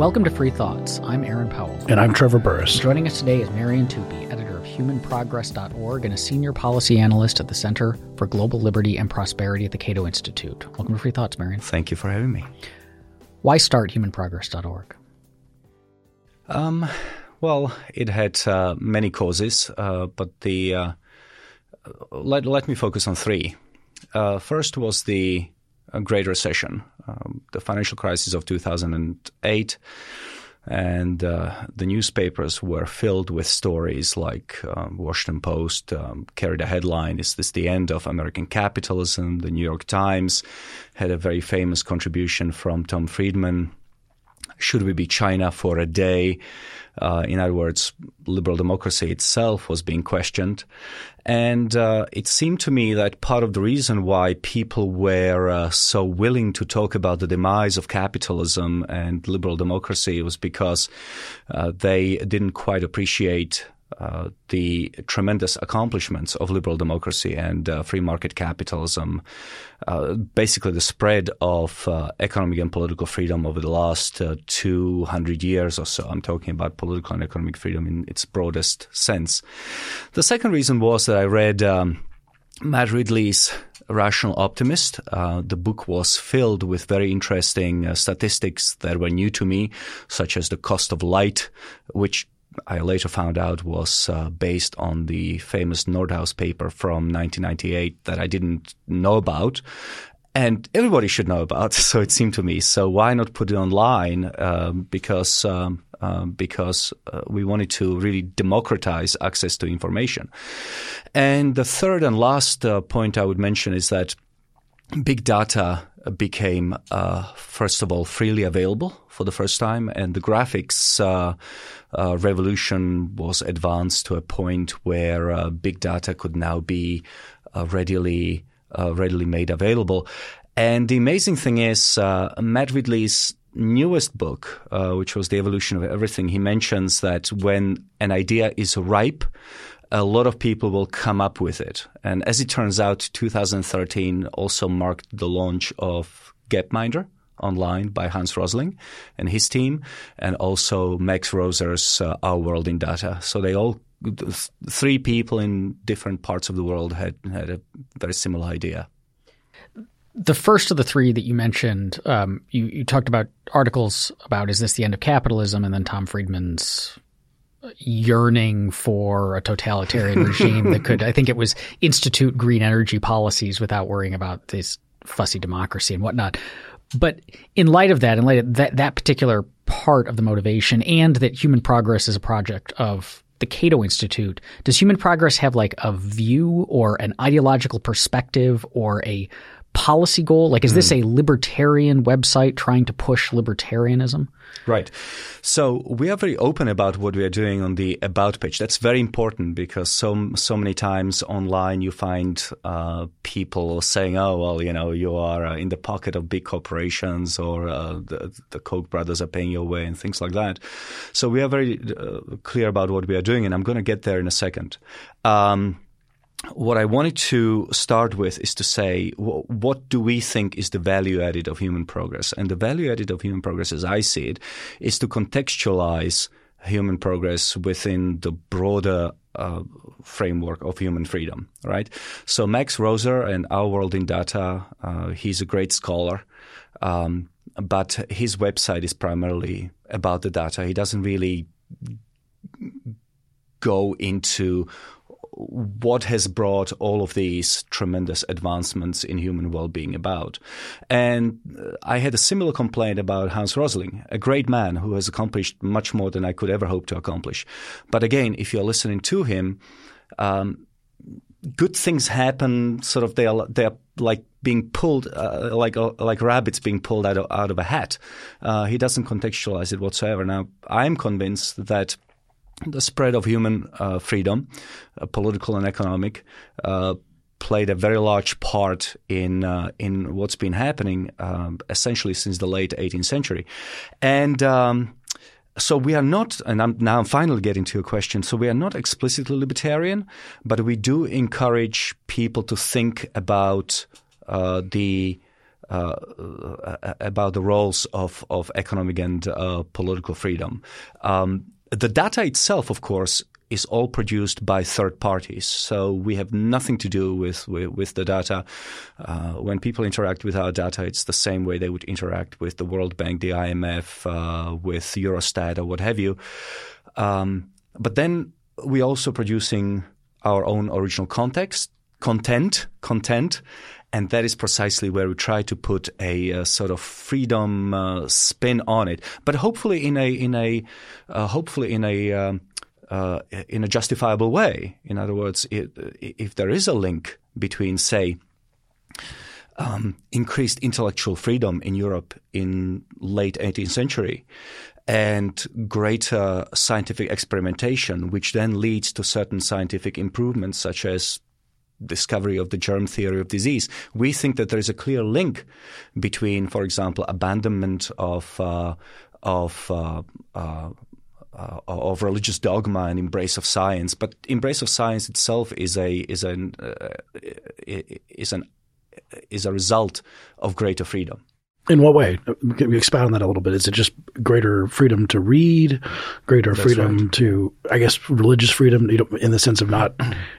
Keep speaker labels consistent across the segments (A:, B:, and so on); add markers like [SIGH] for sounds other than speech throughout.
A: Welcome to Free Thoughts. I'm Aaron Powell.
B: And I'm Trevor Burrus.
A: Joining us today is Marian Tupy, editor of HumanProgress.org and a senior policy analyst at the Center for Global Liberty and Prosperity at the Cato Institute. Welcome to Free Thoughts, Marian.
C: Thank you for having me.
A: Why start HumanProgress.org?
C: Um, well, it had uh, many causes, uh, but the uh, let, let me focus on three. Uh, first was the Great Recession, um, the financial crisis of 2008. And uh, the newspapers were filled with stories like um, Washington Post um, carried a headline, Is this the end of American capitalism? The New York Times had a very famous contribution from Tom Friedman. Should we be China for a day? Uh, in other words, liberal democracy itself was being questioned. And uh, it seemed to me that part of the reason why people were uh, so willing to talk about the demise of capitalism and liberal democracy was because uh, they didn't quite appreciate uh, the tremendous accomplishments of liberal democracy and uh, free market capitalism, uh, basically the spread of uh, economic and political freedom over the last uh, 200 years or so. I'm talking about political and economic freedom in its broadest sense. The second reason was that I read um, Matt Ridley's Rational Optimist. Uh, the book was filled with very interesting uh, statistics that were new to me, such as the cost of light, which I later found out was uh, based on the famous Nordhaus paper from 1998 that I didn't know about. And everybody should know about, [LAUGHS] so it seemed to me. So why not put it online? Um, because um, um, because uh, we wanted to really democratize access to information. And the third and last uh, point I would mention is that big data became, uh, first of all, freely available for the first time, and the graphics uh, uh, revolution was advanced to a point where uh, big data could now be uh, readily uh, readily made available. And the amazing thing is, Matt Ridley's newest book, which was the evolution of everything, he mentions that when an idea is ripe a lot of people will come up with it. And as it turns out, 2013 also marked the launch of Gapminder online by Hans Rosling and his team, and also Max Roser's uh, Our World in Data. So they all three people in different parts of the world had had a very similar idea.
A: The first of the three that you mentioned, um, you, you talked about articles about is this the end of capitalism, and then Tom Friedman's yearning for a totalitarian [LAUGHS] regime that could, I think it was institute green energy policies without worrying about this fussy democracy and whatnot. But in light of that, in light of that, that particular part of the motivation and that human progress is a project of the Cato Institute, does human progress have like a view or an ideological perspective or a policy goal? Like, is this hmm. a libertarian website trying to push libertarianism?
C: Right. So we are very open about what we are doing on the about page. That's very important because so so many times online you find uh, people saying, "Oh, well, you know, you are uh, in the pocket of big corporations, or uh, the, the Koch brothers are paying your way, and things like that." So we are very uh, clear about what we are doing, and I'm going to get there in a second. Um, what I wanted to start with is to say, what do we think is the value added of human progress? And the value added of human progress, as I see it, is to contextualize human progress within the broader uh, framework of human freedom, right? So Max Roser and Our World in Data, uh, he's a great scholar, um, but his website is primarily about the data. He doesn't really go into what has brought all of these tremendous advancements in human well-being about. And uh, I had a similar complaint about Hans Rosling, a great man who has accomplished much more than I could ever hope to accomplish. But again, if you're listening to him, um, good things happen. Sort of, they are they are like being pulled, uh, like uh, like rabbits being pulled out of, out of a hat. Uh, he doesn't contextualize it whatsoever. Now, I'm convinced that the spread of human uh, freedom, uh, political and economic, uh, played a very large part in uh, in what's been happening um, essentially since the late 18th century, and. Um, so we are not, and I'm, now I'm finally getting to your question. So we are not explicitly libertarian, but we do encourage people to think about uh, the uh, about the roles of, of economic and uh, political freedom. Um, the data itself, of course, is all produced by third parties. So we have nothing to do with, with, with the data. Uh, when people interact with our data, it's the same way they would interact with the World Bank, the IMF, uh, with Eurostat, or what have you. Um, but then we're also producing our own original context, content, content, and that is precisely where we try to put a, a sort of freedom uh, spin on it, but hopefully in a in a uh, hopefully in a um, uh, in a justifiable way. In other words, it, if there is a link between, say, um, increased intellectual freedom in Europe in late 18th century and greater scientific experimentation, which then leads to certain scientific improvements, such as discovery of the germ theory of disease. We think that there is a clear link between, for example, abandonment of uh, of uh, uh, uh, of religious dogma and embrace of science. But embrace of science itself is a is an uh, is an is a result of greater freedom.
B: In what way? Can we expound on that a little bit? Is it just greater freedom to read, greater That's freedom right. to, I guess, religious freedom, you know, in the sense of not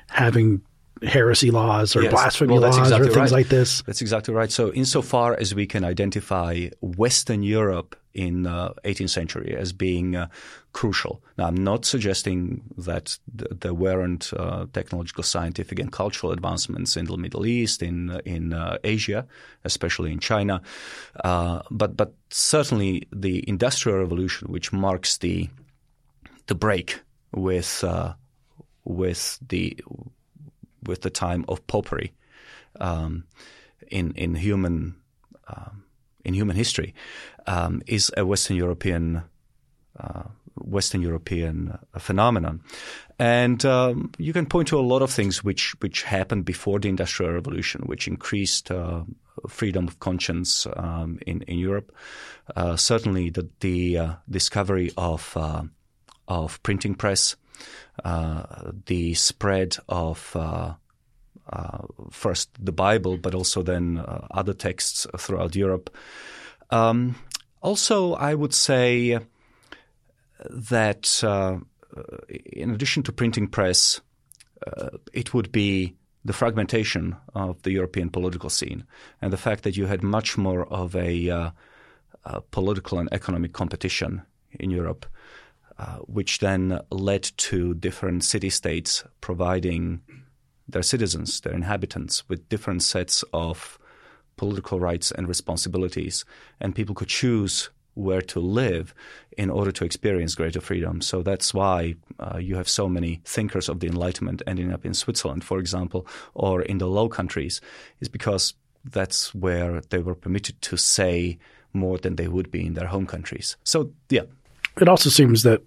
B: having heresy laws or yes. blasphemy well, laws exactly or things right. like this?
C: That's exactly right. So, insofar as we can identify Western Europe in uh, 18th century as being uh, crucial. Now, I'm not suggesting that th- there weren't uh, technological, scientific, and cultural advancements in the Middle East, in uh, in uh, Asia, especially in China, uh, but but certainly the Industrial Revolution, which marks the the break with with the with the time of popery um, in in human um, in human history um, is a Western European uh, Western European phenomenon, and um, you can point to a lot of things which which happened before the Industrial Revolution, which increased uh, freedom of conscience um, in in Europe. Uh, certainly, the the uh, discovery of uh, of printing press, uh, the spread of uh, first the Bible, but also then uh, other texts throughout Europe. Um, also, I would say that uh, in addition to printing press, it would be the fragmentation of the European political scene and the fact that you had much more of a, uh, a political and economic competition in Europe, uh, which then led to different city states providing their citizens, their inhabitants, with different sets of political rights and responsibilities. And people could choose where to live in order to experience greater freedom. So that's why uh, you have so many thinkers of the Enlightenment ending up in Switzerland, for example, or in the Low Countries, is because that's where they were permitted to say more than they would be in their home countries. So, yeah.
B: It also seems that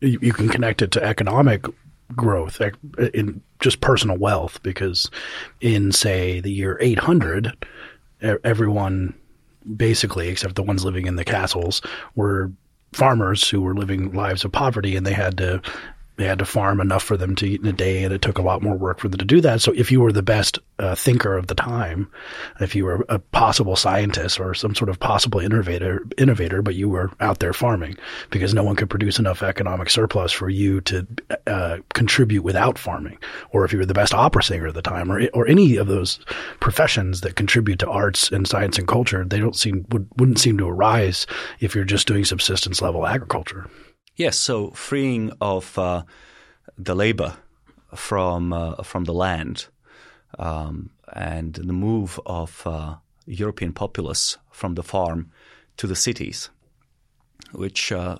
B: you can connect it to economic growth in just personal wealth because in say the year 800 everyone basically except the ones living in the castles were farmers who were living lives of poverty and they had to they had to farm enough for them to eat in a day, and it took a lot more work for them to do that. So, if you were the best uh, thinker of the time, if you were a possible scientist or some sort of possible innovator, innovator, but you were out there farming because no one could produce enough economic surplus for you to uh, contribute without farming, or if you were the best opera singer of the time, or or any of those professions that contribute to arts and science and culture, they don't seem would wouldn't seem to arise if you're just doing subsistence level agriculture.
C: Yes, so freeing of uh, the labor from uh, from the land um, and the move of uh, European populace from the farm to the cities, which uh,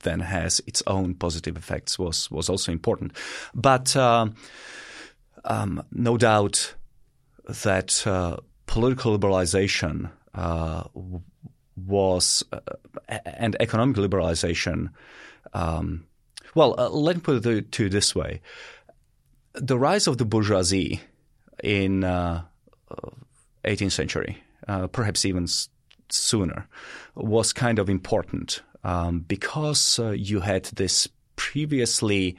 C: then has its own positive effects, was was also important. But uh, um, no doubt that uh, political liberalization was and economic liberalization um, well, uh, let me put it to this way: the rise of the bourgeoisie in uh, 18th uh, century, uh, perhaps even s- sooner, was kind of important um, because uh, you had this previously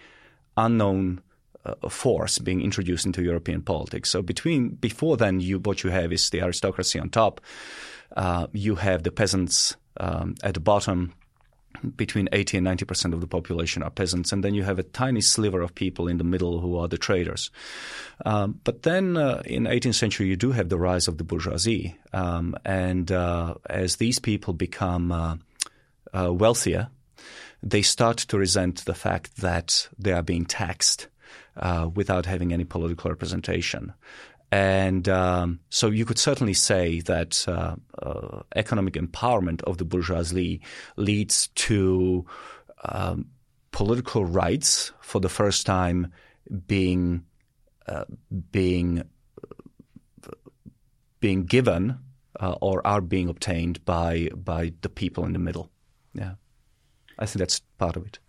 C: unknown uh, force being introduced into European politics. So between before then, you what you have is the aristocracy on top. Uh, you have the peasants um, at the bottom. Between 80 and 90 percent of the population are peasants, and then you have a tiny sliver of people in the middle who are the traders. Um, but then uh, in 18th century, you do have the rise of the bourgeoisie, um, and uh, as these people become uh, uh, wealthier, they start to resent the fact that they are being taxed uh, without having any political representation. And um, so you could certainly say that uh, uh, economic empowerment of the bourgeoisie leads to um, political rights for the first time being uh, being being given uh, or are being obtained by by the people in the middle. Yeah, I think that's part of it.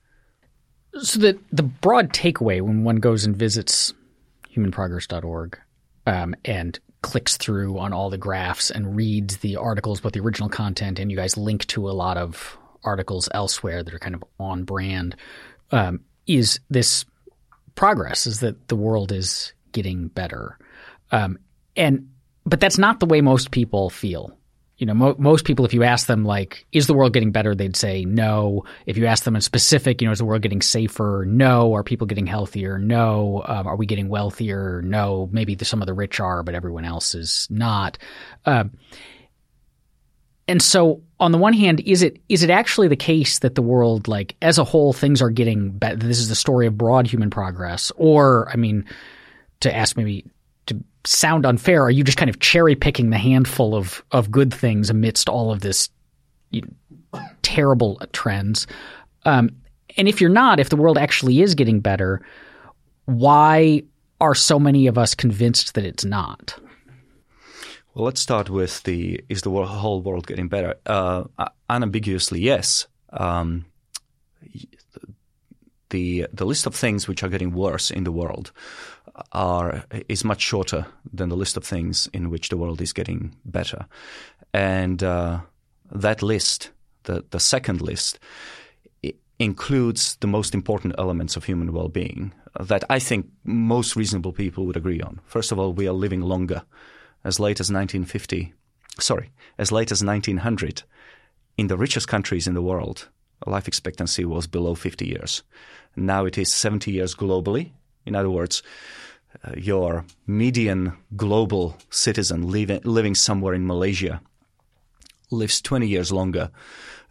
A: So the the broad takeaway when one goes and visits humanprogress.org um, and clicks through on all the graphs and reads the articles about the original content, and you guys link to a lot of articles elsewhere that are kind of on brand, um, is this progress? Is that the world is getting better, um, and but that's not the way most people feel you know, mo- most people, if you ask them like, is the world getting better? They'd say no. If you ask them in specific, you know, is the world getting safer? No. Are people getting healthier? No. Um, are we getting wealthier? No. Maybe the, some of the rich are, but everyone else is not. Um, and so, on the one hand, is it is it actually the case that the world, like as a whole, things are getting better? This is the story of broad human progress, or I mean, to ask maybe sound unfair, are you just kind of cherry picking the handful of of good things amidst all of this you know, terrible trends? Um, and if you're not, if the world actually is getting better, why are so many of us convinced that it's not?
C: Well, let's start with the is the whole world getting better? Uh, unambiguously, yes. Um, the the list of things which are getting worse in the world are is much shorter than the list of things in which the world is getting better, and uh, that list, the the second list, includes the most important elements of human well-being that I think most reasonable people would agree on. First of all, we are living longer. As late as 1950, sorry, as late as 1900, in the richest countries in the world, life expectancy was below 50 years. Now it is 70 years globally. In other words, uh, your median global citizen living, living somewhere in Malaysia lives 20 years longer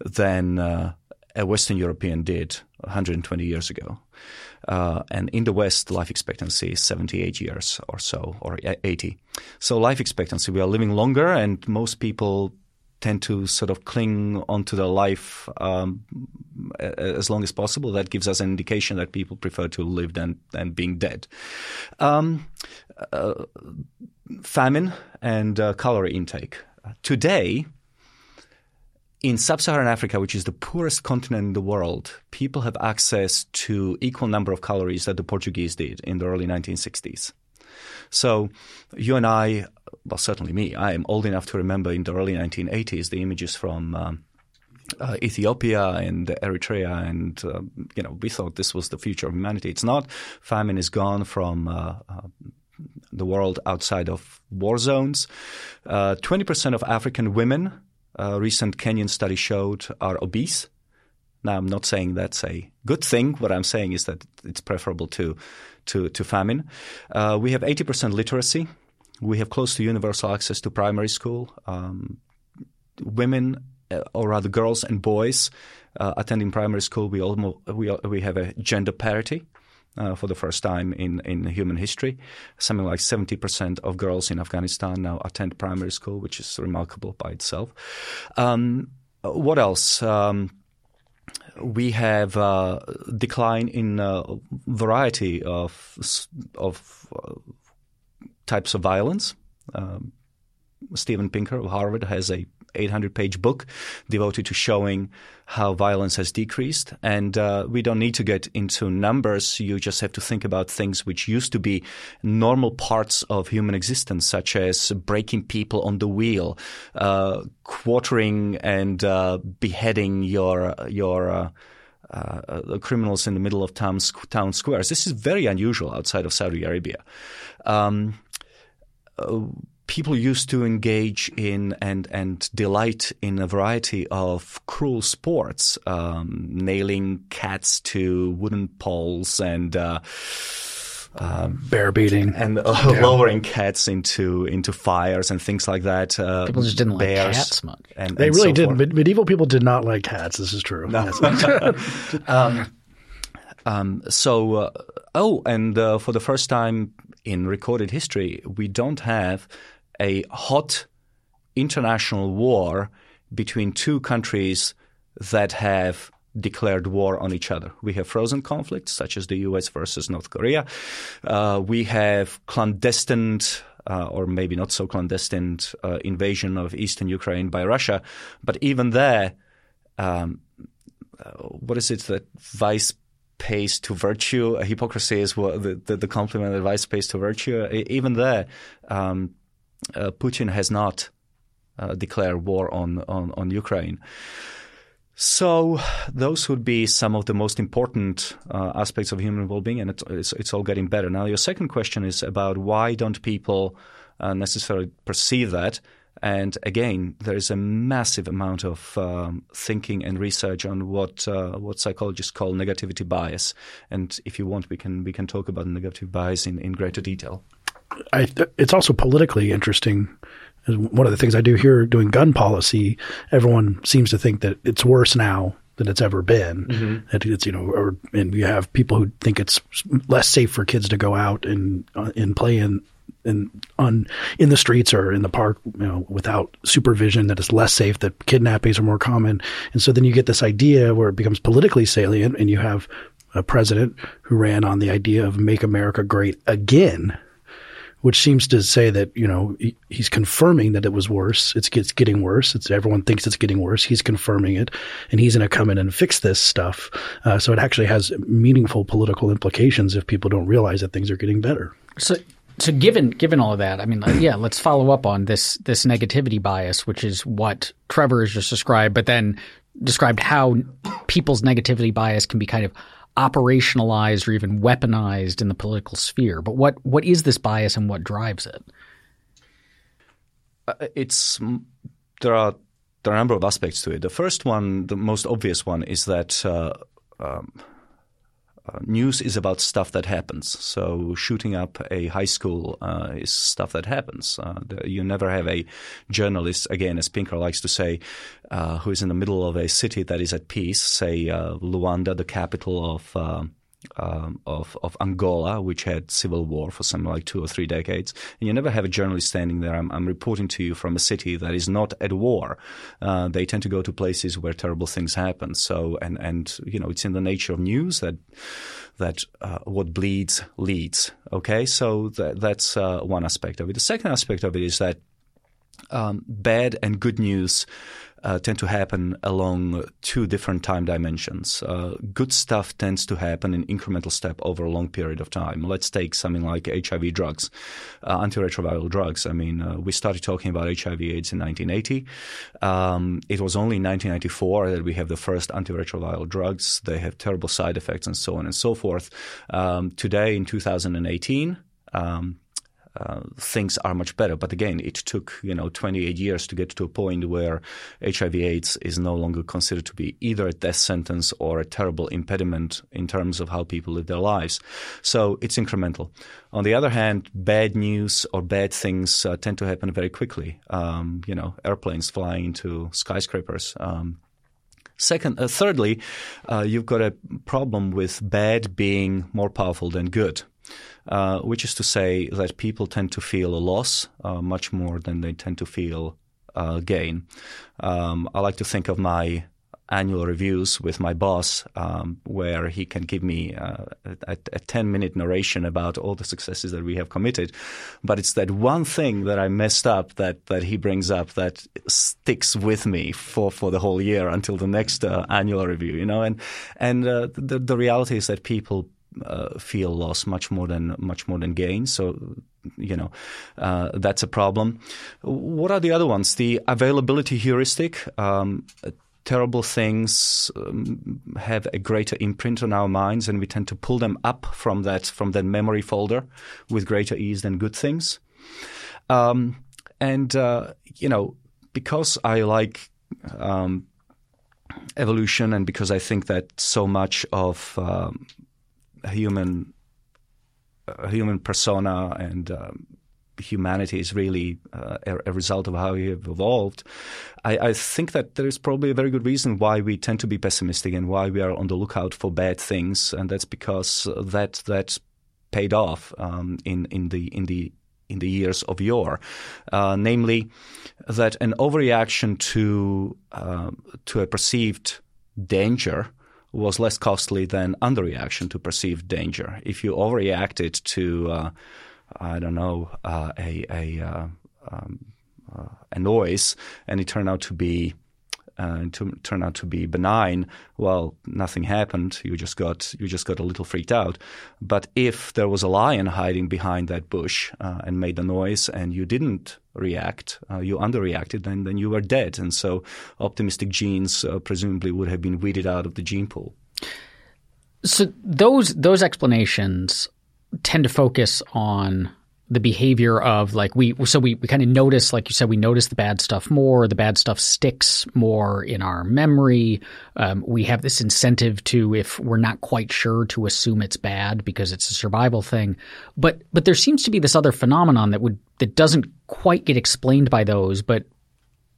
C: than uh, a Western European did 120 years ago. Uh, and in the West, life expectancy is 78 years or so, or 80. So life expectancy, we are living longer, and most people tend to sort of cling onto their life um, as long as possible. That gives us an indication that people prefer to live than than being dead. Um, uh, famine and uh, calorie intake. Today, in sub-Saharan Africa, which is the poorest continent in the world, people have access to equal number of calories that the Portuguese did in the early 1960s. So you and I, well, certainly me, I am old enough to remember in the early 1980s the images from um, uh, Ethiopia and Eritrea, and uh, you know we thought this was the future of humanity. It's not. Famine is gone from uh, uh the world outside of war zones. Uh, twenty percent of African women, a recent Kenyan study showed, are obese. Now, I'm not saying that's a good thing. What I'm saying is that it's preferable to to, to famine. Uh, we have 80% literacy. We have close to universal access to primary school. Um, women, uh, or rather girls and boys, uh, attending primary school, we almost we we have a gender parity. Uh, for the first time in, in human history. Something like 70% of girls in Afghanistan now attend primary school, which is remarkable by itself. Um, what else? Um, we have a decline in a variety of of uh, types of violence. Um, Steven Pinker of Harvard has a 800 page book devoted to showing how violence has decreased. And uh, we don't need to get into numbers. You just have to think about things which used to be normal parts of human existence, such as breaking people on the wheel, uh, quartering and uh, beheading your your uh, uh, criminals in the middle of town, town squares. This is very unusual outside of Saudi Arabia. Um, uh, people used to engage in and and delight in a variety of cruel sports, um, nailing cats to wooden poles and. Uh,
B: um, bear beating
C: and uh, yeah. lowering cats into into fires and things like that.
A: Uh, people just didn't like cats much.
B: And, they and really so did. Forth. Medieval people did not like cats. This is true. No. [LAUGHS]
C: um, um, so, uh, oh, and uh, for the first time in recorded history, we don't have a hot international war between two countries that have declared war on each other. We have frozen conflicts, such as the U.S. versus North Korea. Uh, we have clandestine. Uh, or maybe not so clandestine uh, invasion of eastern Ukraine by Russia, but even there, um, uh, what is it that vice pays to virtue? Hypocrisy is what the, the, the compliment vice pays to virtue. Even there, um, uh, Putin has not uh, declared war on on, on Ukraine. So those would be some of the most important uh, aspects of human well-being, and it's, it's, it's, all getting better. Now, your second question is about why don't people uh, necessarily perceive that? And again, there is a massive amount of um, thinking and research on what uh, what psychologists call negativity bias. And if you want, we can we can talk about negative bias in, in greater detail.
B: I, it's also politically interesting one of the things I do here doing gun policy, everyone seems to think that it's worse now than it's ever been. Mm-hmm. That it's you know, or and you have people who think it's less safe for kids to go out and uh, and play in in on in the streets or in the park, you know, without supervision. That it's less safe. That kidnappings are more common, and so then you get this idea where it becomes politically salient, and you have a president who ran on the idea of "Make America Great Again." which seems to say that you know he, he's confirming that it was worse. It's, it's getting worse. It's everyone thinks it's getting worse. He's confirming it, and he's going to come in and fix this stuff. Uh, so it actually has meaningful political implications if people don't realize that things are getting better.
A: So. So given given all of that, I mean, yeah, let's follow up on this this negativity bias, which is what Trevor has just described, but then described how people's negativity bias can be kind of operationalized or even weaponized in the political sphere. But what what is this bias and what drives it?
C: Uh, it's there are there are a number of aspects to it. The first one, the most obvious one, is that uh, um, uh, news is about stuff that happens. So shooting up a high school uh, is stuff that happens. Uh, the, you never have a journalist, again, as Pinker likes to say, uh, who is in the middle of a city that is at peace, say uh, Luanda, the capital of um, of, of Angola, which had civil war for something like two or three decades. And you never have a journalist standing there. I'm, I'm reporting to you from a city that is not at war. Uh, they tend to go to places where terrible things happen. So, and, and, you know, it's in the nature of news that, that uh, what bleeds leads. Okay. So that, that's uh, one aspect of it. The second aspect of it is that um, bad and good news uh, tend to happen along two different time dimensions. Uh, good stuff tends to happen in incremental step over a long period of time. Let's take something like HIV drugs, uh, antiretroviral drugs. I mean, uh, we started talking about HIV/AIDS in 1980. Um, it was only in 1994 that we have the first antiretroviral drugs. They have terrible side effects and so on and so forth. Um, today, in 2018. Um, uh, things are much better. But again, it took you know 28 years to get to a point where HIV/AIDS is no longer considered to be either a death sentence or a terrible impediment in terms of how people live their lives. So it's incremental. On the other hand, bad news or bad things uh, tend to happen very quickly. Um, you know, airplanes flying into skyscrapers. Um, Second, uh, thirdly, uh, you've got a problem with bad being more powerful than good. Uh, which is to say that people tend to feel a loss uh, much more than they tend to feel uh, gain. Um, I like to think of my annual reviews with my boss, um, where he can give me uh, a, a 10 minute narration about all the successes that we have committed. But it's that one thing that I messed up that, that he brings up that sticks with me for, for the whole year until the next uh, annual review, you know, and, and uh, the, the reality is that people uh, feel loss much more than much more than gain. So you know uh, that's a problem. What are the other ones? The availability heuristic. Um, terrible things um, have a greater imprint on our minds, and we tend to pull them up from that from that memory folder with greater ease than good things. Um, and uh, you know, because I like um, evolution, and because I think that so much of um, human human persona and um, humanity is really uh, a, result of how we have evolved, I, I, think that there is probably a very good reason why we tend to be pessimistic and why we are on the lookout for bad things, and that's because that that paid off um, in in the in the in the years of yore, uh, namely that an overreaction to uh, to a perceived danger was less costly than underreaction to perceived danger. If you overreacted to uh, I don't know, uh, a a uh, um, uh, a noise, and it turned out to be uh, to turn out to be benign, well, nothing happened. You just got you just got a little freaked out. But if there was a lion hiding behind that bush uh, and made a noise, and you didn't react, uh, you underreacted, then then you were dead. And so, optimistic genes presumably would have been weeded out of the gene pool.
A: So those those explanations tend to focus on the behavior of like we so we, we kind of notice like you said we notice the bad stuff more the bad stuff sticks more in our memory. Um, we have this incentive to if we're not quite sure to assume it's bad because it's a survival thing. But but there seems to be this other phenomenon that would that doesn't quite get explained by those but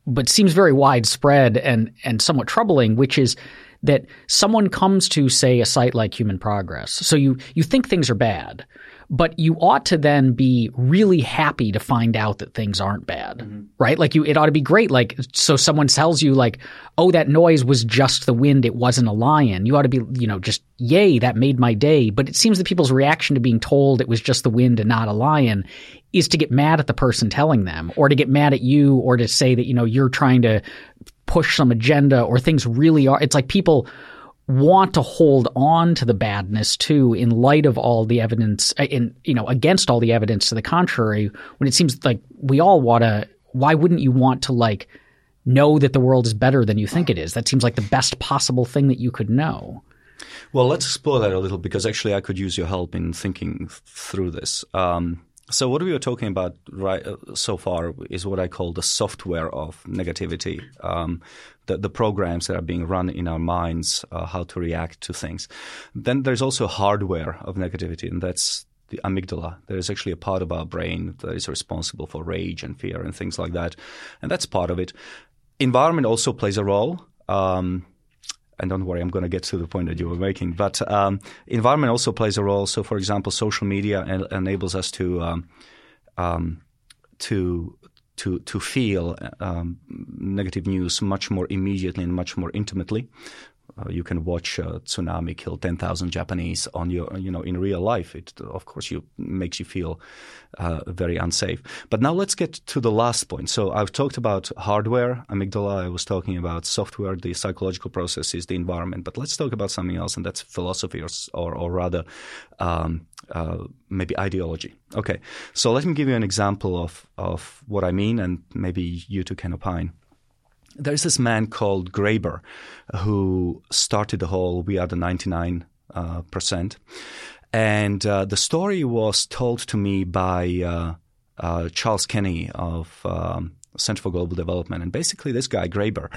A: but seems very widespread and and somewhat troubling which is that someone comes to say a site like human progress. So you you think things are bad but you ought to then be really happy to find out that things aren't bad mm-hmm. right? Like you it ought to be great. Like so someone tells you like oh that noise was just the wind. It wasn't a lion. You ought to be you know just yay that made my day. But it seems that people's reaction to being told it was just the wind and not a lion is to get mad at the person telling them or to get mad at you or to say that you know you're trying to push some agenda or things really are. It's like people want to hold on to the badness too in light of all the evidence uh, in you know against all the evidence to the contrary when it seems like we all want to why wouldn't you want to like know that the world is better than you think it is? That seems like the best possible thing that you could know.
C: Well let's explore that a little because actually i could use your help in thinking through this. Um, so what we were talking about right uh, so far is what I call the software of negativity, um, the, the, programs that are being run in our minds, uh, how to react to things. Then there's also hardware of negativity, and that's the amygdala. There is actually a part of our brain that is responsible for rage and fear and things like that, and that's part of it. Environment also plays a role. Um, and don't worry, I'm going to get to the point that you were making. But um, environment also plays a role. So, for example, social media en- enables us to um, um, to to to feel um, negative news much more immediately and much more intimately. Uh, you can watch tsunami kill 10,000 Japanese on your, you know, in real life. It, of course, you makes you feel uh, very unsafe. But now let's get to the last point. So I've talked about hardware, amygdala. I was talking about software, the psychological processes, the environment. But let's talk about something else, and that's philosophy, or, or, or rather, um, uh, maybe ideology. Okay. So let me give you an example of of what I mean, and maybe you two can opine there's this man called Graeber who started the whole We Are the 99 uh, percent. And uh, the story was told to me by uh, uh Charles Kenny of um, Center for Global Development. And basically, this guy, Graeber,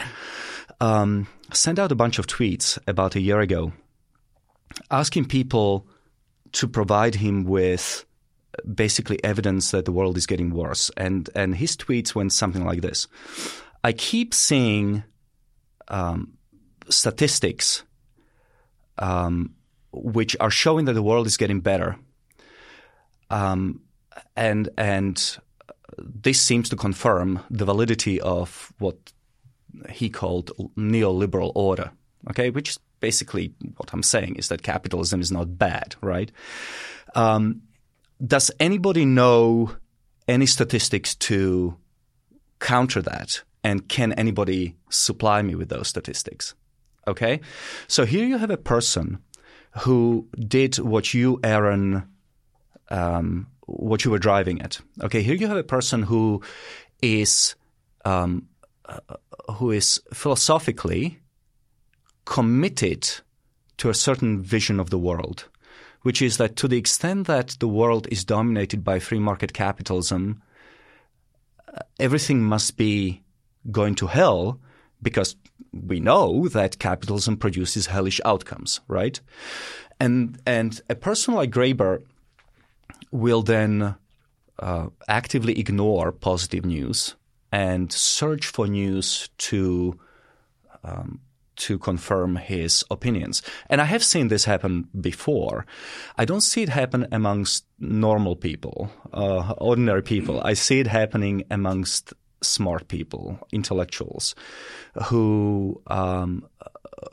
C: um, sent out a bunch of tweets about a year ago asking people to provide him with basically evidence that the world is getting worse. And, and his tweets went something like this I keep seeing um, statistics um, which are showing that the world is getting better, um, and and this seems to confirm the validity of what he called neoliberal order. Okay, which is basically what I'm saying is that capitalism is not bad, right? Um, does anybody know any statistics to counter that? And can anybody supply me with those statistics? Okay, so here you have a person who did what you, Aaron, um, what you were driving at. Okay, here you have a person who is um, uh, who is philosophically committed to a certain vision of the world, which is that to the extent that the world is dominated by free market capitalism, uh, everything must be going to hell because we know that capitalism produces hellish outcomes, right? And and a person like Graeber will then uh, actively ignore positive news and search for news to um, to confirm his opinions. And I have seen this happen before. I don't see it happen amongst normal people, uh, ordinary people. I see it happening amongst smart people, intellectuals, who um,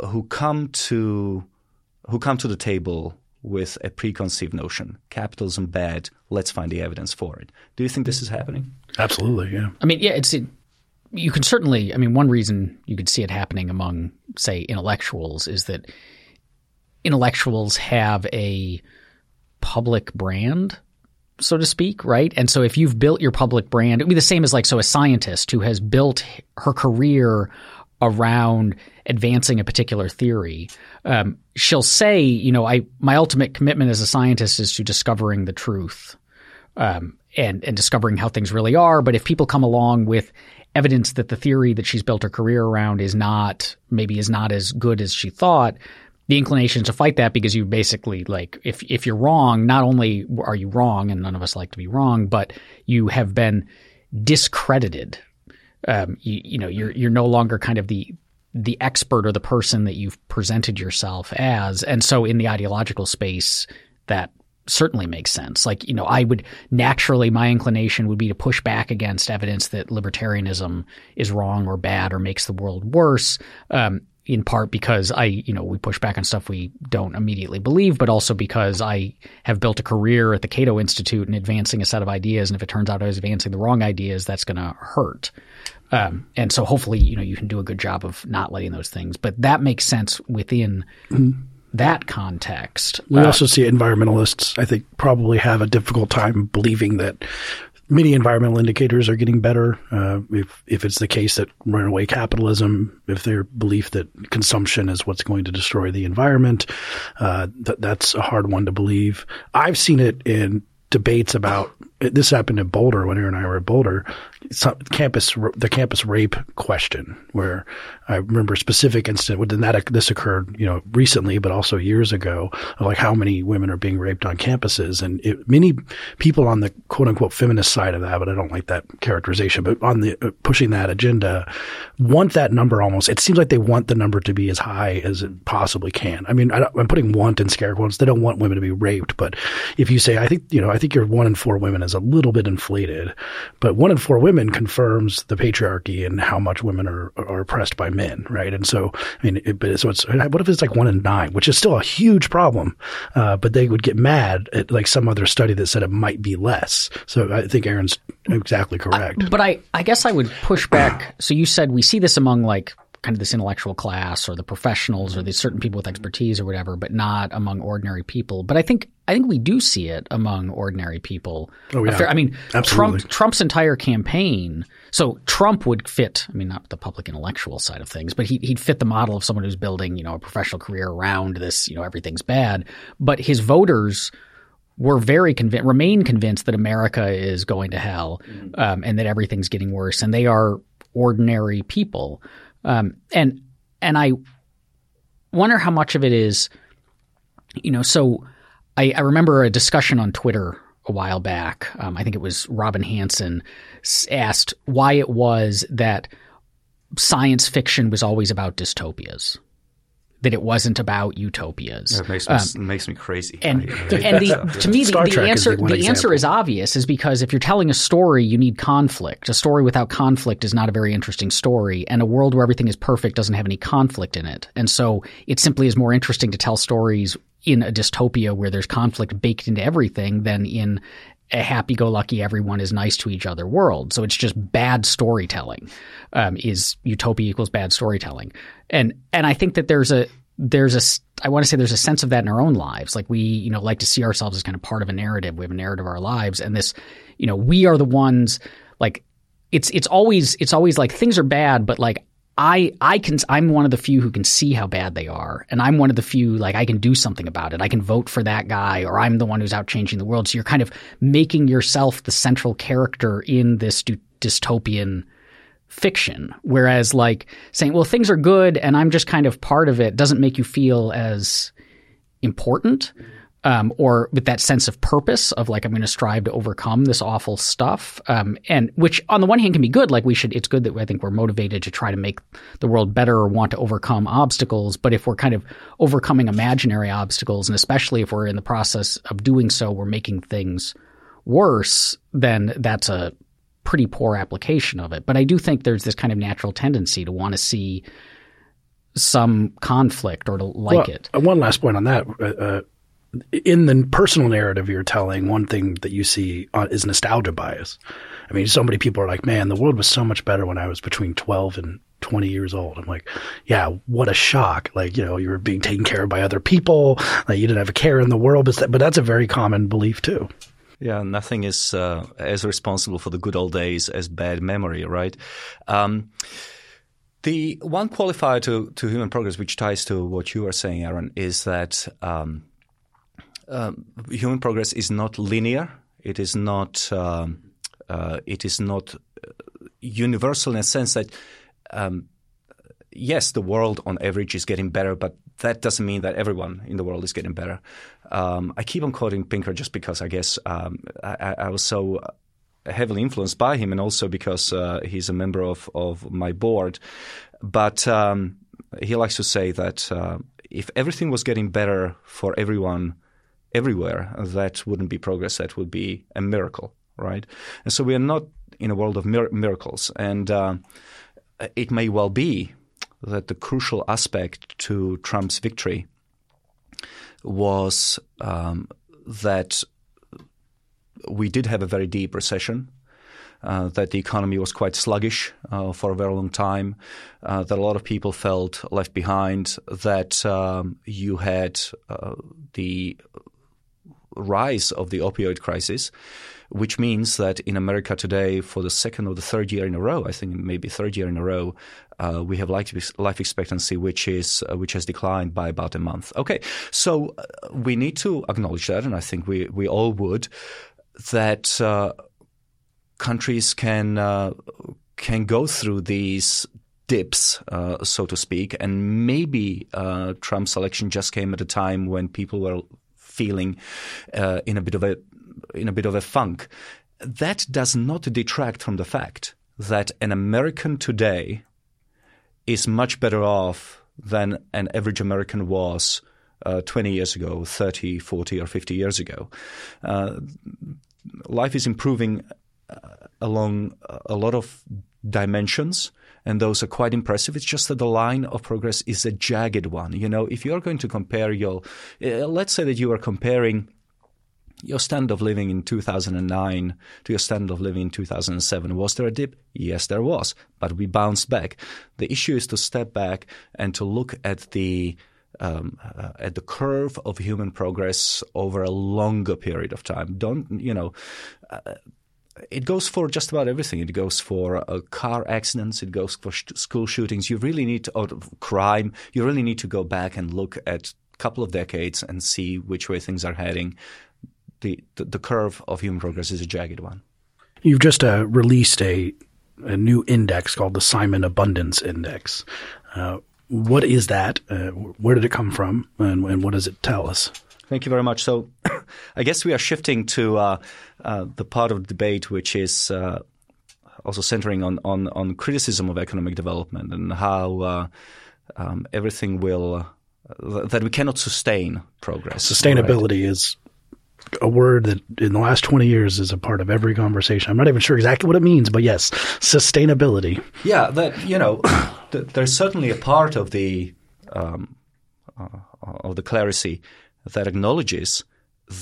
C: who come to who come to the table with a preconceived notion. Capitalism bad. Let's find the evidence for it. Do you think this is happening?
B: Absolutely, yeah.
A: I mean, yeah, it's it, you can certainly. I mean, one reason you could see it happening among, say, intellectuals is that intellectuals have a public brand so to speak, right? And so if you've built your public brand, it'd be the same as like so a scientist who has built her career around advancing a particular theory. Um, she'll say, you know, I my ultimate commitment as a scientist is to discovering the truth, um, and and discovering how things really are. But if people come along with evidence that the theory that she's built her career around is not maybe is not as good as she thought, the inclination to fight that because you basically like if if you're wrong, not only are you wrong, and none of us like to be wrong, but you have been discredited. Um, you, you know, you're you're no longer kind of the the expert or the person that you've presented yourself as, and so in the ideological space, that certainly makes sense. Like, you know, I would naturally, my inclination would be to push back against evidence that libertarianism is wrong or bad or makes the world worse. Um, in part because I, you know, we push back on stuff we don't immediately believe, but also because I have built a career at the Cato Institute in advancing a set of ideas. And if it turns out I was advancing the wrong ideas, that's going to hurt. Um, and so hopefully, you know, you can do a good job of not letting those things, but that makes sense within mm-hmm. that context.
B: We uh, also see environmentalists, I think, probably have a difficult time believing that many environmental indicators are getting better. Uh, if if it's the case that runaway capitalism, if their belief that consumption is what's going to destroy the environment, uh, that's a hard one to believe. I've seen it in debates about this happened in Boulder when Aaron and I were at Boulder. campus the campus rape question, where I remember a specific incident. When that this occurred, you know, recently, but also years ago, of like how many women are being raped on campuses, and it, many people on the quote unquote feminist side of that, but I don't like that characterization. But on the uh, pushing that agenda, want that number almost. It seems like they want the number to be as high as it possibly can. I mean, I, am putting want in scare quotes. They don't want women to be raped, but if you say, I think you know, I think you're one in four women is a little bit inflated, but one in four women confirms the patriarchy and how much women are, are oppressed by men, right? And so, I mean, it, so it's, what if it's like one in nine, which is still a huge problem, uh, but they would get mad at like some other study that said it might be less. So I think Aaron's exactly correct.
A: I, but I, I guess I would push back. so you said we see this among like kind of this intellectual class or the professionals or these certain people with expertise or whatever, but not among ordinary people. But I think I think we do see it among ordinary people.
B: Oh yeah.
A: I mean, Absolutely. Trump Trump's entire campaign. So Trump would fit. I mean, not the public intellectual side of things, but he, he'd fit the model of someone who's building, you know, a professional career around this. You know, everything's bad. But his voters were very convinced, remain convinced that America is going to hell, mm-hmm. um, and that everything's getting worse, and they are ordinary people. Um, and and I wonder how much of it is, you know, so I, I remember a discussion on Twitter a while back. Um, I think it was Robin Hanson asked why it was that science fiction was always about dystopias that it wasn't about utopias.
C: It makes me, um, makes me crazy.
A: And, and the, [LAUGHS] to me, the, the answer the, the answer is obvious, is because if you're telling a story, you need conflict. A story without conflict is not a very interesting story, and a world where everything is perfect doesn't have any conflict in it. And so it simply is more interesting to tell stories in a dystopia where there's conflict baked into everything than in a happy-go-lucky, everyone is nice to each other world. So it's just bad storytelling. Um, is utopia equals bad storytelling, and and I think that there's a there's a I want to say there's a sense of that in our own lives. Like we you know like to see ourselves as kind of part of a narrative. We have a narrative of our lives, and this you know we are the ones like it's it's always it's always like things are bad, but like I I can I'm one of the few who can see how bad they are, and I'm one of the few like I can do something about it. I can vote for that guy, or I'm the one who's out changing the world. So you're kind of making yourself the central character in this dy- dystopian fiction. Whereas like saying, well, things are good, and I'm just kind of part of it, doesn't make you feel as important um, or with that sense of purpose of like I'm going to strive to overcome this awful stuff, um, and which on the one hand can be good. Like we should, it's good that I think we're motivated to try to make the world better or want to overcome obstacles. But if we're kind of overcoming imaginary obstacles, and especially if we're in the process of doing so, we're making things worse. Then that's a pretty poor application of it. But I do think there's this kind of natural tendency to want to see some conflict or to like
B: well,
A: it.
B: One last point on that. Uh, uh in the personal narrative you're telling, one thing that you see uh, is nostalgia bias. I mean, so many people are like, man, the world was so much better when I was between 12 and 20 years old. I'm like, yeah, what a shock. Like, you know, you were being taken care of by other people. Like, you didn't have a care in the world. But, but that's a very common belief too.
C: Yeah, nothing is uh, as responsible for the good old days as bad memory, right? Um, the one qualifier to, to human progress, which ties to what you were saying, Aaron, is that um, um, human progress is not linear. It is not. Um, uh, it is not uh, universal in a sense that. Um, yes, the world on average is getting better, but that doesn't mean that everyone in the world is getting better. Um, I keep on quoting Pinker just because I guess um, I, I, was so heavily influenced by him, and also because uh, he's a member of, of my board. But um, he likes to say that uh, if everything was getting better for everyone everywhere, that wouldn't be progress. That would be a miracle, right? And so we are not in a world of mir- miracles. And uh, it may well be that the crucial aspect to Trump's victory was um, that we did have a very deep recession. Uh, that the economy was quite sluggish uh, for a very long time, uh, that a lot of people felt left behind, that um, you had uh, the rise of the opioid crisis, which means that in America today, for the second or the third year in a row, I think maybe third year in a row, uh, we have life life expectancy which is uh, which has declined by about a month. Okay, so uh, we need to acknowledge that, and I think we we all would that uh, countries can uh, can go through these dips, uh, so to speak. And maybe uh, Trump's election just came at a time when people were feeling uh, in a bit of a in a bit of a funk. That does not detract from the fact that an American today is much better off than an average American was uh, 20 years ago, 30, 40, or 50 years ago. Uh, life is improving uh, along a lot of dimensions and those are quite impressive. It's just that the line of progress is a jagged one. You know, if you're going to compare your, uh, let's say that you are comparing your standard of living in 2009 to your standard of living in 2007. Was there a dip? Yes, there was, but we bounced back. The issue is to step back and to look at the um, uh, at the curve of human progress over a longer period of time. Don't you know? Uh, it goes for just about everything. It goes for uh, car accidents. It goes for sh- school shootings. You really need to, or crime. You really need to go back and look at a couple of decades and see which way things are heading. The, the, the curve of human progress is a jagged one.
B: You've just uh, released a, a new index called the Simon Abundance Index. Uh, what is that? Uh, where did it come from? And, and what does it tell us?
C: Thank you very much. So, [COUGHS] I guess we are shifting to uh, uh, the part of the debate which is uh, also centering on, on, on criticism of economic development and how uh, um, everything will uh, that we cannot sustain progress.
B: Sustainability right? is a word that in the last 20 years is a part of every conversation. I'm not even sure exactly what it means, but yes, sustainability.
C: Yeah, that you know, [COUGHS] there's certainly a part of the um, uh, of the clerisy that acknowledges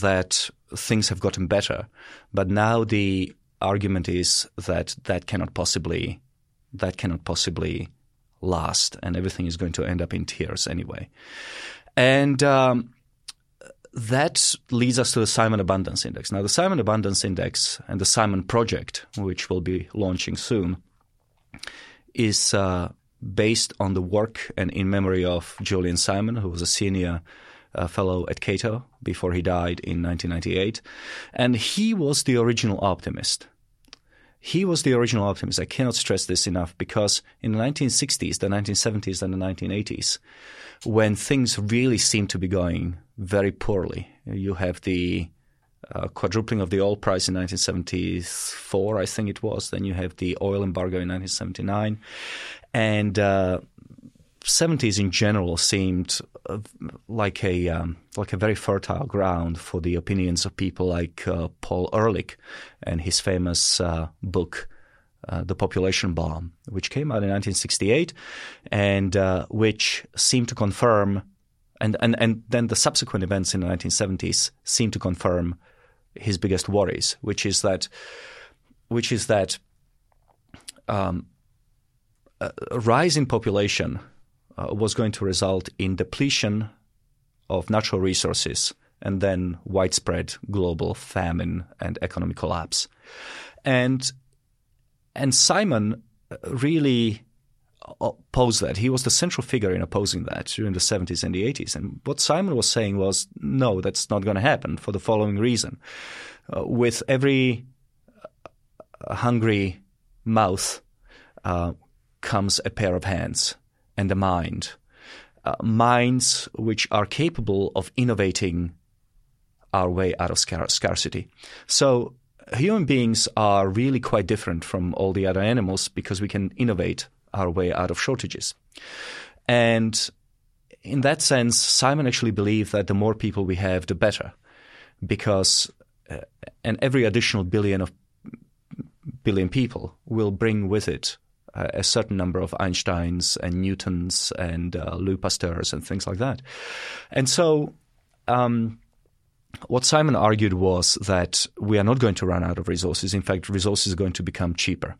C: that things have gotten better, but now the argument is that that cannot possibly that cannot possibly last, and everything is going to end up in tears anyway. And um, that leads us to the Simon Abundance Index. Now, the Simon Abundance Index and the Simon Project, which we'll be launching soon, is uh, based on the work and in memory of Julian Simon, who was a senior uh, fellow at Cato before he died in 1998. And he was the original optimist. He was the original optimist. I cannot stress this enough because in the 1960s, the 1970s, and the 1980s, when things really seemed to be going very poorly, you have the uh, quadrupling of the oil price in 1974, I think it was. Then you have the oil embargo in 1979. And uh, 70s in general seemed uh, like a um, like a very fertile ground for the opinions of people like uh, Paul Ehrlich and his famous uh, book uh, The Population Bomb, which came out in 1968 and uh, which seemed to confirm and, and and then the subsequent events in the 1970s seemed to confirm his biggest worries, which is that which is that um, a rise in population uh, was going to result in depletion of natural resources and then widespread global famine and economic collapse. And and Simon really opposed that. He was the central figure in opposing that during the 70s and the 80s. And what Simon was saying was, no, that's not going to happen for the following reason. Uh, with every uh, hungry mouth uh, comes a pair of hands and the mind. Uh, minds which are capable of innovating our way out of scar- scarcity. So human beings are really quite different from all the other animals because we can innovate our way out of shortages. And in that sense, Simon actually believed that the more people we have, the better, because uh, and every additional billion of billion people will bring with it a certain number of Einsteins and Newtons and uh, Louis Pasteurs and things like that. And so, um, what Simon argued was that we are not going to run out of resources. In fact, resources are going to become cheaper.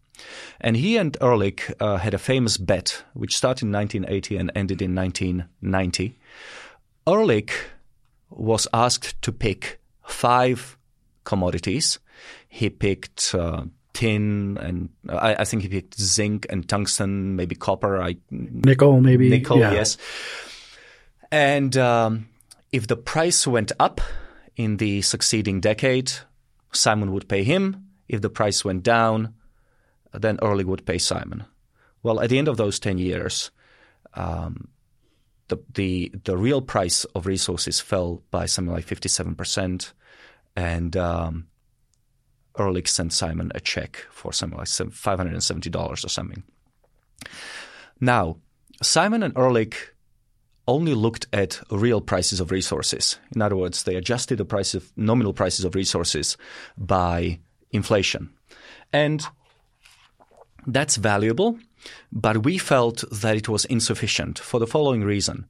C: And he and Ehrlich uh, had a famous bet, which started in 1980 and ended in 1990. Ehrlich was asked to pick five commodities. He picked uh, tin and I, I, think he picked zinc and tungsten, maybe copper, I,
B: nickel, maybe
C: nickel, yeah. yes. And um, if the price went up in the succeeding decade, Simon would pay him. If the price went down, then Ehrlich would pay Simon. Well, at the end of those ten years, um, the the the real price of resources fell by something like fifty seven percent, and um, Ehrlich sent Simon a check for something like $570 or something. Now, Simon and Ehrlich only looked at real prices of resources. In other words, they adjusted the price of nominal prices of resources by inflation. And that's valuable, but we felt that it was insufficient for the following reason.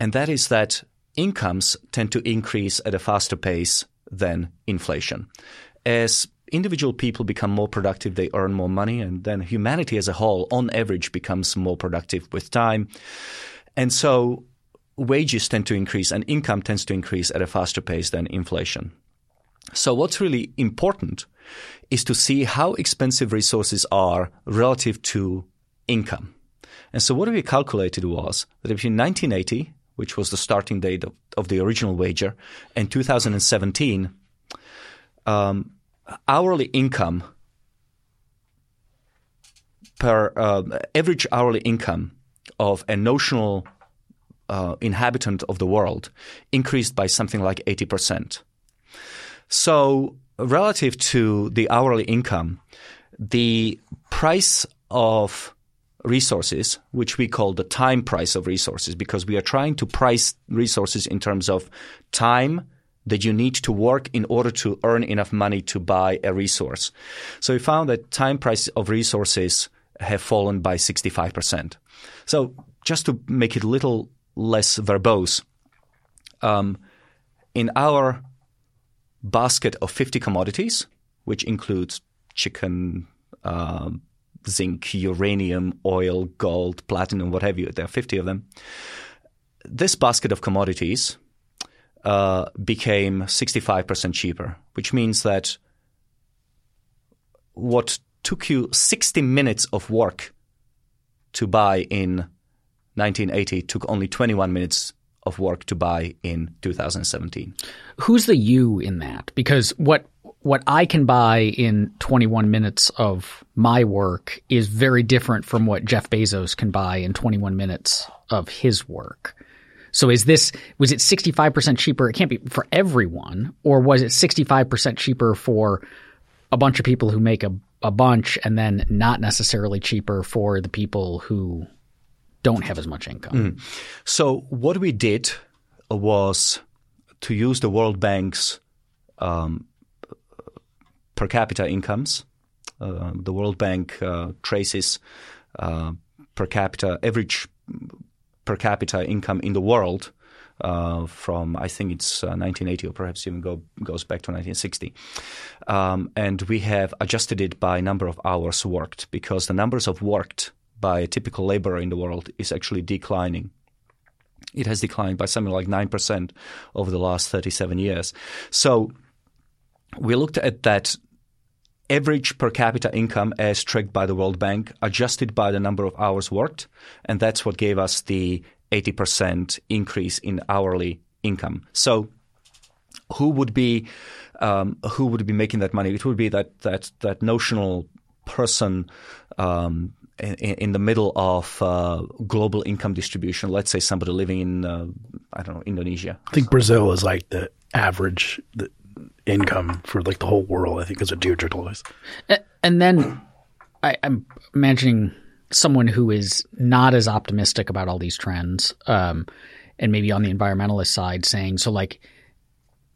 C: And that is that incomes tend to increase at a faster pace than inflation. As individual people become more productive, they earn more money, and then humanity as a whole, on average, becomes more productive with time. And so wages tend to increase and income tends to increase at a faster pace than inflation. So what's really important is to see how expensive resources are relative to income. And so what we calculated was that between 1980, which was the starting date of, of the original wager, and 2017, um, hourly income per uh, average hourly income of a notional uh, inhabitant of the world increased by something like 80%. So, relative to the hourly income, the price of resources, which we call the time price of resources, because we are trying to price resources in terms of time that you need to work in order to earn enough money to buy a resource. So we found that time price of resources have fallen by 65%. So just to make it a little less verbose, um, in our basket of 50 commodities, which includes chicken, uh, zinc, uranium, oil, gold, platinum, what have you, there are 50 of them. This basket of commodities uh, became 65% cheaper, which means that what took you 60 minutes of work to buy in 1980 took only 21 minutes of work to buy in 2017.
A: Who's the you in that? Because what what I can buy in 21 minutes of my work is very different from what Jeff Bezos can buy in 21 minutes of his work. So is this was it 65% cheaper? It can't be for everyone or was it 65% cheaper for a bunch of people who make a a bunch and then not necessarily cheaper for the people who don't have as much income. Mm.
C: So what we did was to use the World Bank's um, per capita incomes. Uh, the World Bank uh, traces uh, per capita average per capita income in the world uh, from I think it's 1980 uh, or perhaps even go, goes back to 1960. Um, and we have adjusted it by number of hours worked because the numbers of worked by a typical laborer in the world is actually declining. It has declined by something like 9% over the last 37 years. So we looked at that average per capita income as tracked by the World Bank, adjusted by the number of hours worked, and that's what gave us the 80% increase in hourly income. So who would be um, who would be making that money? It would be that that that notional person um, in, in, the middle of uh, global income distribution. Let's say somebody living in uh, I don't know Indonesia.
B: I think Brazil is like the average the income for like the whole world. I think as a Deirdre us.
A: And then I, I'm imagining someone who is not as optimistic about all these trends, um, and maybe on the environmentalist side, saying so like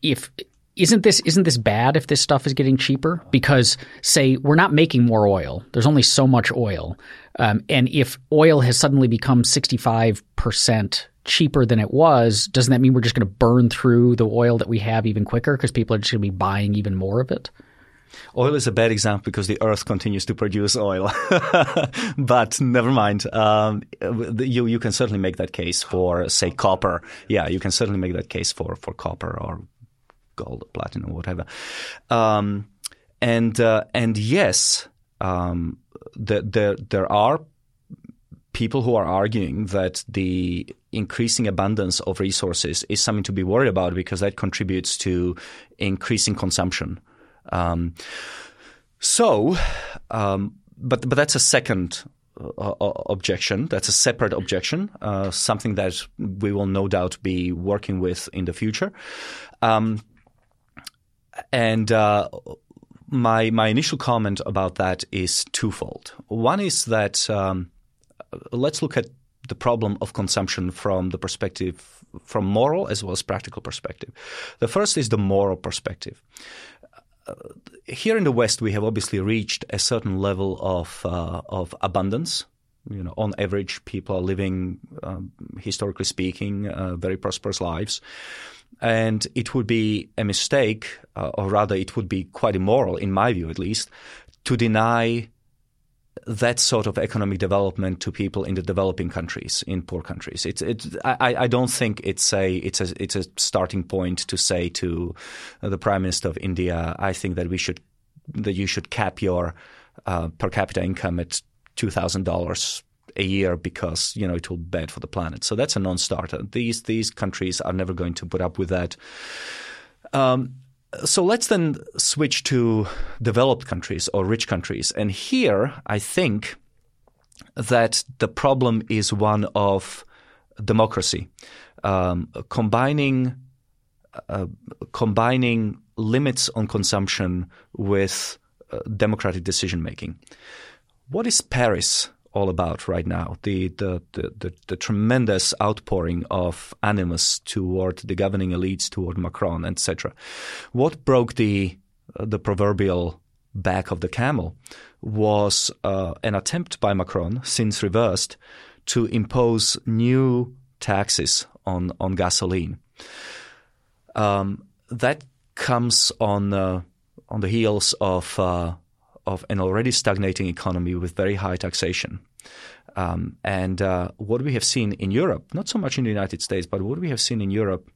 A: if isn't this isn't this bad if this stuff is getting cheaper? Because say we're not making more oil. There's only so much oil, um, and if oil has suddenly become 65 percent cheaper than it was, doesn't that mean we're just going to burn through the oil that we have even quicker because people are just going to be buying even more of it?
C: Oil is a bad example because the earth continues to produce oil. [LAUGHS] but never mind. Um, you, you can certainly make that case for, say, copper. Yeah, you can certainly make that case for, for copper or gold, platinum, or whatever. Um, and, uh, and yes, um, the, there, there are people who are arguing that the increasing abundance of resources is something to be worried about because that contributes to increasing consumption. Um, so, um, but but that's a second uh, objection. That's a separate objection, uh, something that we will no doubt be working with in the future. Um, and uh, my my initial comment about that is twofold. One is that um, let's look at the problem of consumption from the perspective from moral as well as practical perspective. The first is the moral perspective here in the West, we have obviously reached a certain level of uh, of abundance. You know, on average, people are living, um, historically speaking, uh, very prosperous lives. And it would be a mistake, uh, or rather, it would be quite immoral, in my view at least, to deny that sort of economic development to people in the developing countries, in poor countries. It's, I, I don't think it's a, it's a, it's a starting point to say to the Prime Minister of India, I think that we should, that you should cap your uh, per capita income at two thousand dollars a year because you know it will be bad for the planet. So that's a non-starter. These these countries are never going to put up with that. Um, so let's then switch to developed countries or rich countries. And here, I think that the problem is one of democracy, um, combining uh, combining limits on consumption with uh, democratic decision making. What is Paris all about right now. The the, the, the, the tremendous outpouring of animus toward the governing elites, toward Macron, etc. What broke the uh, the proverbial back of the camel was uh, an attempt by Macron, since reversed, to impose new taxes on on gasoline. Um, that comes on uh, on the heels of uh, of an already stagnating economy with very high taxation. Um, and uh, what we have seen in Europe, not so much in the United States, but what we have seen in Europe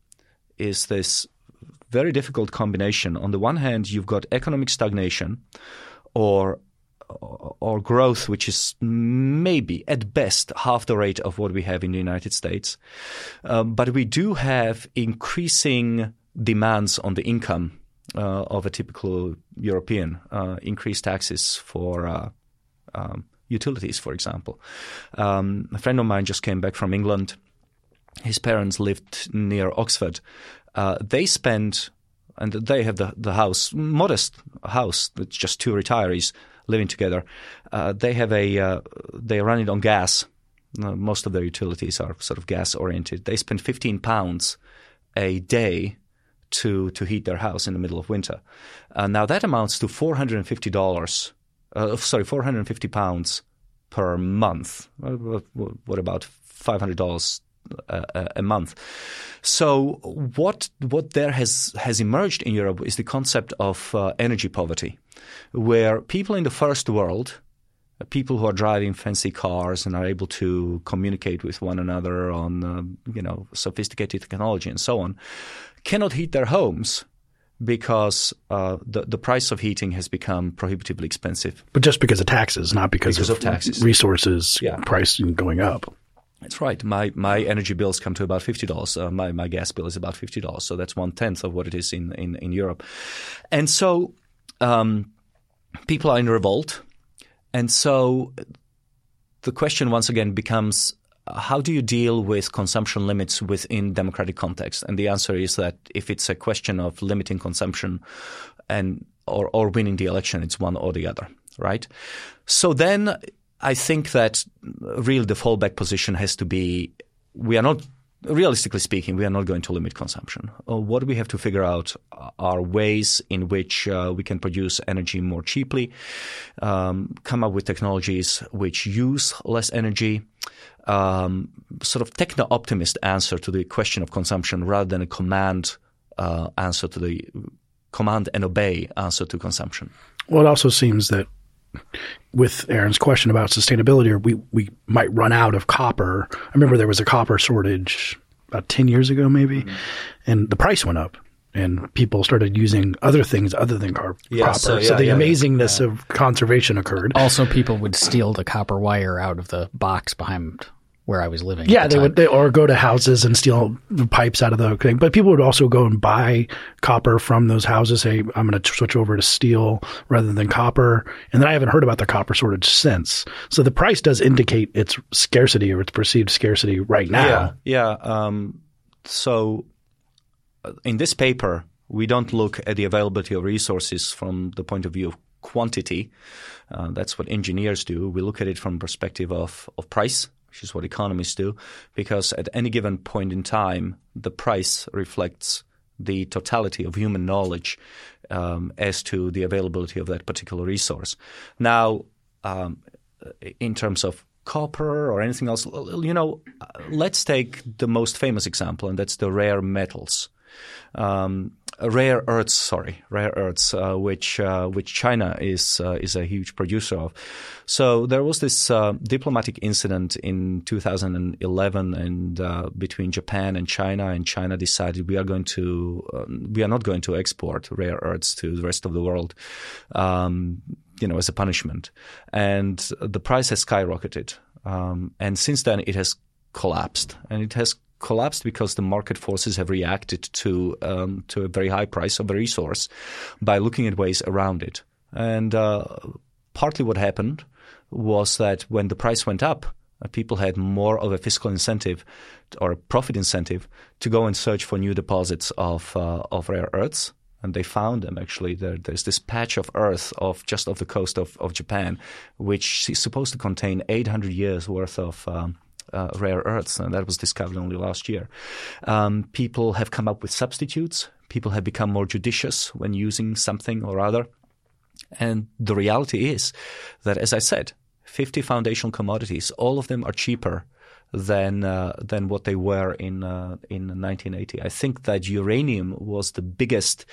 C: is this very difficult combination. On the one hand, you've got economic stagnation or or growth, which is maybe at best half the rate of what we have in the United States. Um, but we do have increasing demands on the income uh, of a typical European, uh, increased taxes for uh, um, utilities, for example. Um, a friend of mine just came back from England. His parents lived near Oxford. Uh, they spent, and they have the, the house, modest house, it's just two retirees living together. Uh, they have a, uh, they run it on gas. most of their utilities are sort of gas oriented. They spend 15 pounds a day to to heat their house in the middle of winter. Uh, now that amounts to four hundred and fifty dollars. Uh, sorry, four hundred and fifty pounds per month. What about five hundred dollars a, a, month? So what what there has has emerged in Europe is the concept of uh, energy poverty, where people in the first world people who are driving fancy cars and are able to communicate with one another on uh, you know sophisticated technology and so on cannot heat their homes because uh, the the price of heating has become prohibitively expensive.
B: But just because of taxes, not because,
C: because
B: of,
C: of, taxes,
B: resources yeah. price going up.
C: That's right. My my energy bills come to about fifty dollars. Uh, my my gas bill is about fifty dollars. So that's one tenth of what it is in in, in Europe. And so um, people are in revolt, and so the question once again becomes how do you deal with consumption limits within democratic context? And the answer is that if it's a question of limiting consumption and or, or winning the election, it's one or the other, right? So then I think that really the fallback position has to be we are not realistically speaking, we are not going to limit consumption. Uh, what we have to figure out are ways in which uh, we can produce energy more cheaply, um, come up with technologies which use less energy, um, sort of techno optimist answer to the question of consumption rather than a command uh, answer to the command and obey answer to consumption.
B: Well, it also seems that with Aaron's question about sustainability, we we might run out of copper. I remember there was a copper shortage about ten years ago, maybe, mm-hmm. and the price went up and people started using other things other than car- yeah, copper. So, yeah, so the yeah, amazingness of conservation occurred.
A: Also, people would steal the copper wire out of the box behind where I was living.
B: Yeah,
A: the
B: they would, they, or go to houses and steal the pipes out of the thing. But people would also go and buy copper from those houses. Say, I'm going to switch over to steel rather than copper. And then I haven't heard about the copper shortage since. So the price does indicate its scarcity or its perceived scarcity right now.
C: Yeah, yeah. Um, so uh, in this paper, we don't look at the availability of resources from the point of view of quantity. Uh, that's what engineers do. We look at it from perspective of, of price, which is what economists do, because at any given point in time, the price reflects the totality of human knowledge um, as to the availability of that particular resource. Now, um, in terms of copper or anything else, you know, let's take the most famous example, and that's the rare metals um, rare earths, sorry, rare earths, uh, which uh, which China is uh, is a huge producer of. So there was this uh, diplomatic incident in 2011, and uh, between Japan and China, and China decided we are going to um, we are not going to export rare earths to the rest of the world. Um, you know, as a punishment, and the price has skyrocketed, um, and since then it has collapsed, and it has collapsed because the market forces have reacted to um, to a very high price of a resource by looking at ways around it. And uh, partly what happened was that when the price went up, uh, people had more of a fiscal incentive or a profit incentive to go and search for new deposits of uh, of rare earths. And they found them actually. There, there's this patch of earth off just off the coast of, of Japan, which is supposed to contain 800 years worth of um, uh, rare earths, and that was discovered only last year. Um, people have come up with substitutes. People have become more judicious when using something or other. And the reality is that, as I said, 50 foundational commodities, all of them are cheaper than uh, than what they were in uh, in 1980. I think that uranium was the biggest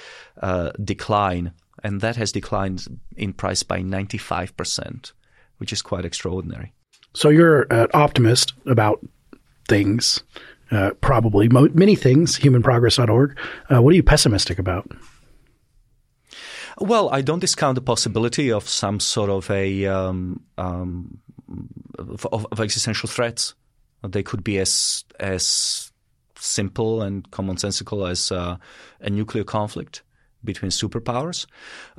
C: uh, decline, and that has declined in price by 95 percent, which is quite extraordinary.
B: So you're an optimist about things, uh, probably mo- many things, humanprogress.org. Uh, what are you pessimistic about?
C: Well, I don't discount the possibility of some sort of a um, um, of, of, existential threats. They could be as as simple and commonsensical as uh, a nuclear conflict between superpowers.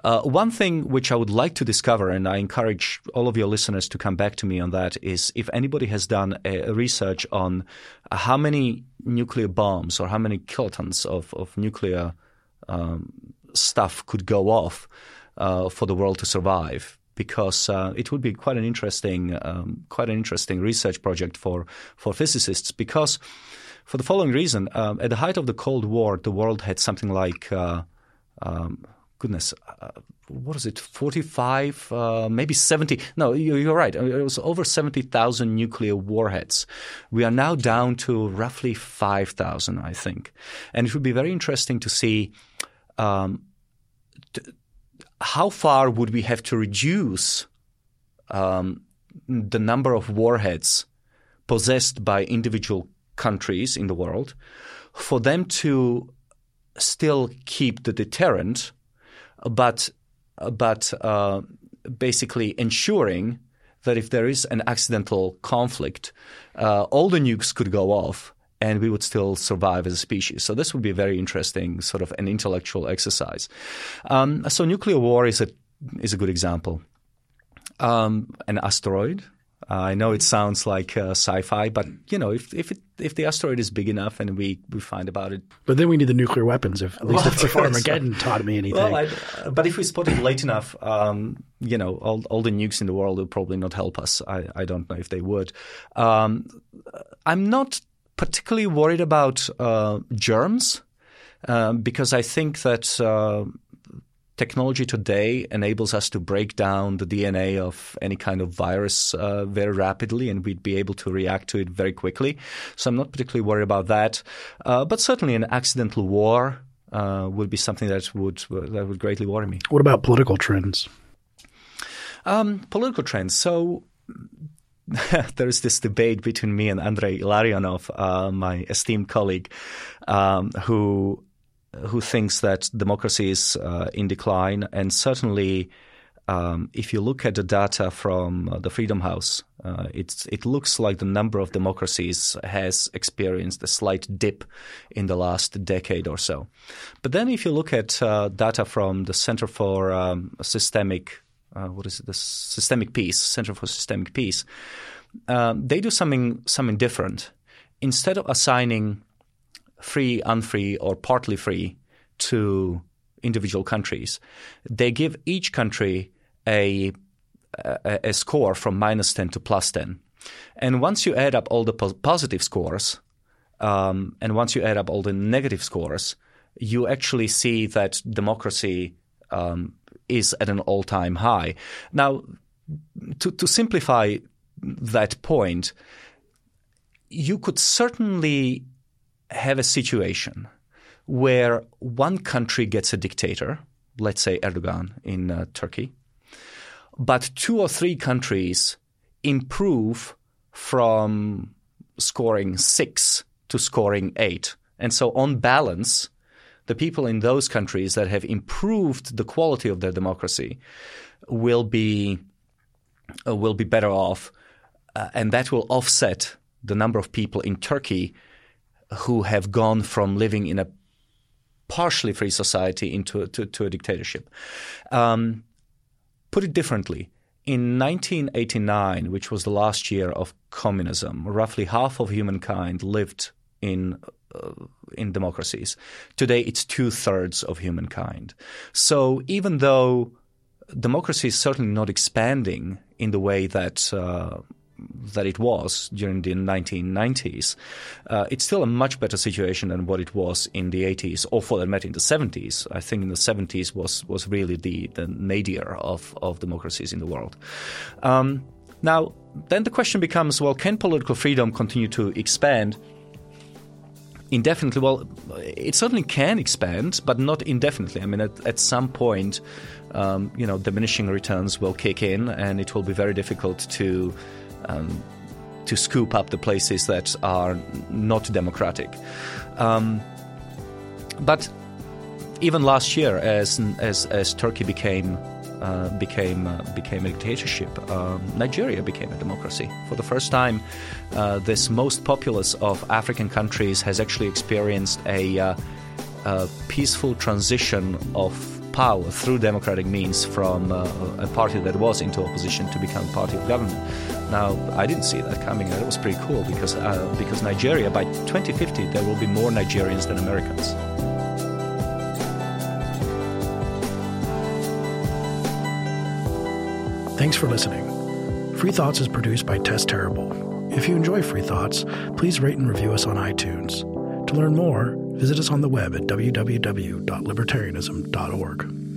C: Uh, one thing which I would like to discover, and I encourage all of your listeners to come back to me on that, is if anybody has done a, a research on how many nuclear bombs or how many kilotons of, of nuclear um, stuff could go off uh, for the world to survive. Because uh, it would be quite an interesting, um, quite an interesting research project for for physicists. Because for the following reason, um, at the height of the Cold War, the world had something like uh, um, goodness, uh, what is it, 45, uh, maybe 70? No, you're right. It was over 70,000 nuclear warheads. We are now down to roughly 5,000, I think. And it would be very interesting to see um, t- how far would we have to reduce um, the number of warheads possessed by individual countries in the world for them to still keep the deterrent, but but uh, basically ensuring that if there is an accidental conflict, uh, all the nukes could go off and we would still survive as a species. So this would be a very interesting sort of an intellectual exercise. Um, so nuclear war is a is a good example. Um, an asteroid I know it sounds like uh, sci-fi, but you know, if if it, if the asteroid is big enough and we, we find about it,
B: but then we need the nuclear weapons. If at least well, if, if Armageddon taught me anything. Well,
C: I, but if we spot it late enough, um, you know, all, all the nukes in the world will probably not help us. I, I don't know if they would. Um, I'm not particularly worried about uh, germs uh, because I think that uh, technology today enables us to break down the DNA of any kind of virus uh, very rapidly, and we'd be able to react to it very quickly. So I'm not particularly worried about that. Uh, but certainly, an accidental war uh, would be something that would that would greatly worry me.
B: What about political trends?
C: Um, political trends. So [LAUGHS] there is this debate between me and Andrei Illarionov, uh, my esteemed colleague, um, who who thinks that democracy is uh, in decline, and certainly. Um, if you look at the data from uh, the Freedom House, uh, it looks like the number of democracies has experienced a slight dip in the last decade or so. But then, if you look at uh, data from the Center for um, Systemic, uh, what is it, the Systemic Peace, Center for Systemic Peace, um, they do something something different. Instead of assigning free, unfree, or partly free to individual countries. They give each country a, a, a score from minus 10 to plus 10. And once you add up all the po- positive scores, um, and once you add up all the negative scores, you actually see that democracy um, is at an all time high. Now, to, to simplify that point, you could certainly have a situation where one country gets a dictator, let's say Erdogan in uh, Turkey, but two or three countries improve from scoring six to scoring eight. And so, on balance, the people in those countries that have improved the quality of their democracy will be uh, will be better off, uh, and that will offset the number of people in Turkey who have gone from living in a partially free society into to, to a dictatorship. Um, put it differently, in 1989, which was the last year of communism, roughly half of humankind lived in uh, in democracies. Today, it's two thirds of humankind. So even though democracy is certainly not expanding in the way that uh, that it was during the 1990s, uh, it's still a much better situation than what it was in the 80s, or for that matter, in the 70s. I think in the 70s was was really the the nadir of of democracies in the world. Um, now, then the question becomes: Well, can political freedom continue to expand? Indefinitely, well, it certainly can expand, but not indefinitely. I mean, at, at some point, um, you know, diminishing returns will kick in, and it will be very difficult to um, to scoop up the places that are not democratic. Um, but even last year, as as, as Turkey became uh, became uh, became a dictatorship, um, Nigeria became a democracy. For the first time, uh, this most populous of African countries has actually experienced a, uh, a peaceful transition of power through democratic means from uh, a party that was into opposition to become party of government. Now, I didn't see that coming, and it was pretty cool because because Nigeria by 2050 there will be more Nigerians than Americans.
B: Thanks for listening. Free Thoughts is produced by Tess Terrible. If you enjoy Free Thoughts, please rate and review us on iTunes. To learn more, visit us on the web at www.libertarianism.org.